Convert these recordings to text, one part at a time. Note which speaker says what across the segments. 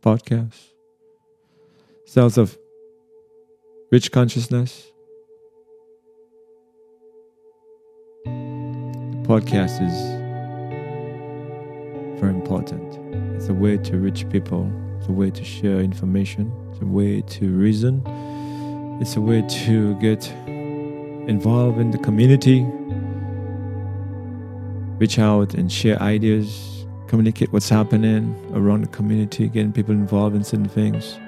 Speaker 1: podcast. Cells of rich consciousness. The podcast is very important. It's a way to reach people, it's a way to share information, it's a way to reason, it's a way to get involved in the community, reach out and share ideas, communicate what's happening around the community, getting people involved in certain things,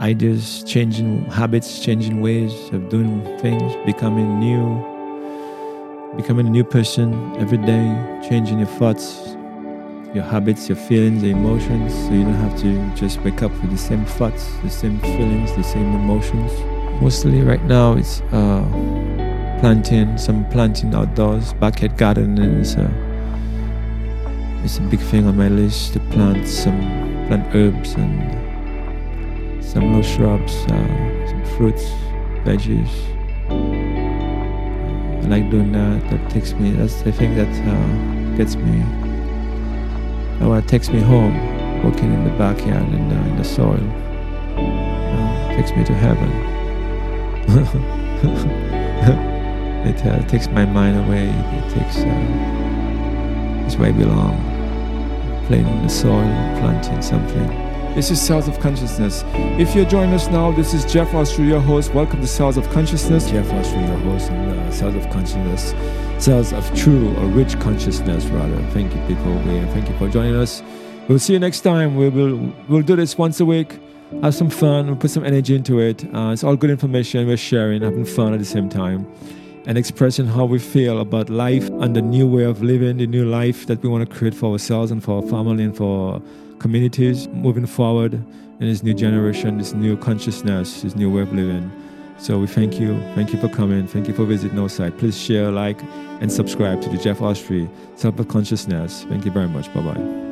Speaker 1: ideas, changing habits, changing ways of doing things, becoming new, becoming a new person every day, changing your thoughts, your habits, your feelings, your emotions, so you don't have to just wake up with the same thoughts, the same feelings, the same emotions. Mostly right now it's uh, planting, some planting outdoors, backyard gardening is a, it's a big thing on my list to plant some plant herbs and some little shrubs, uh, some fruits, veggies. I like doing that. That takes me. That's the thing that uh, gets me. Oh, it takes me home, walking in the backyard in the, in the soil. Uh, takes me to heaven. it uh, takes my mind away. It takes uh, it's where I belong. In the soil, planting something. This is Cells of Consciousness. If you're joining us now, this is Jeff Austria, your host. Welcome to Cells of Consciousness. Jeff Austria, your host, and uh, Cells of Consciousness, Cells of True or Rich Consciousness, rather. Thank you, people. We thank you for joining us. We'll see you next time. We will we'll do this once a week have some fun, we'll put some energy into it. Uh, it's all good information we're sharing, having fun at the same time, and expressing how we feel about life and the new way of living, the new life that we want to create for ourselves and for our family and for our communities moving forward in this new generation, this new consciousness, this new way of living. So we thank you. Thank you for coming. Thank you for visiting our site. Please share, like, and subscribe to the Jeff Ostry Self Consciousness. Thank you very much. Bye bye.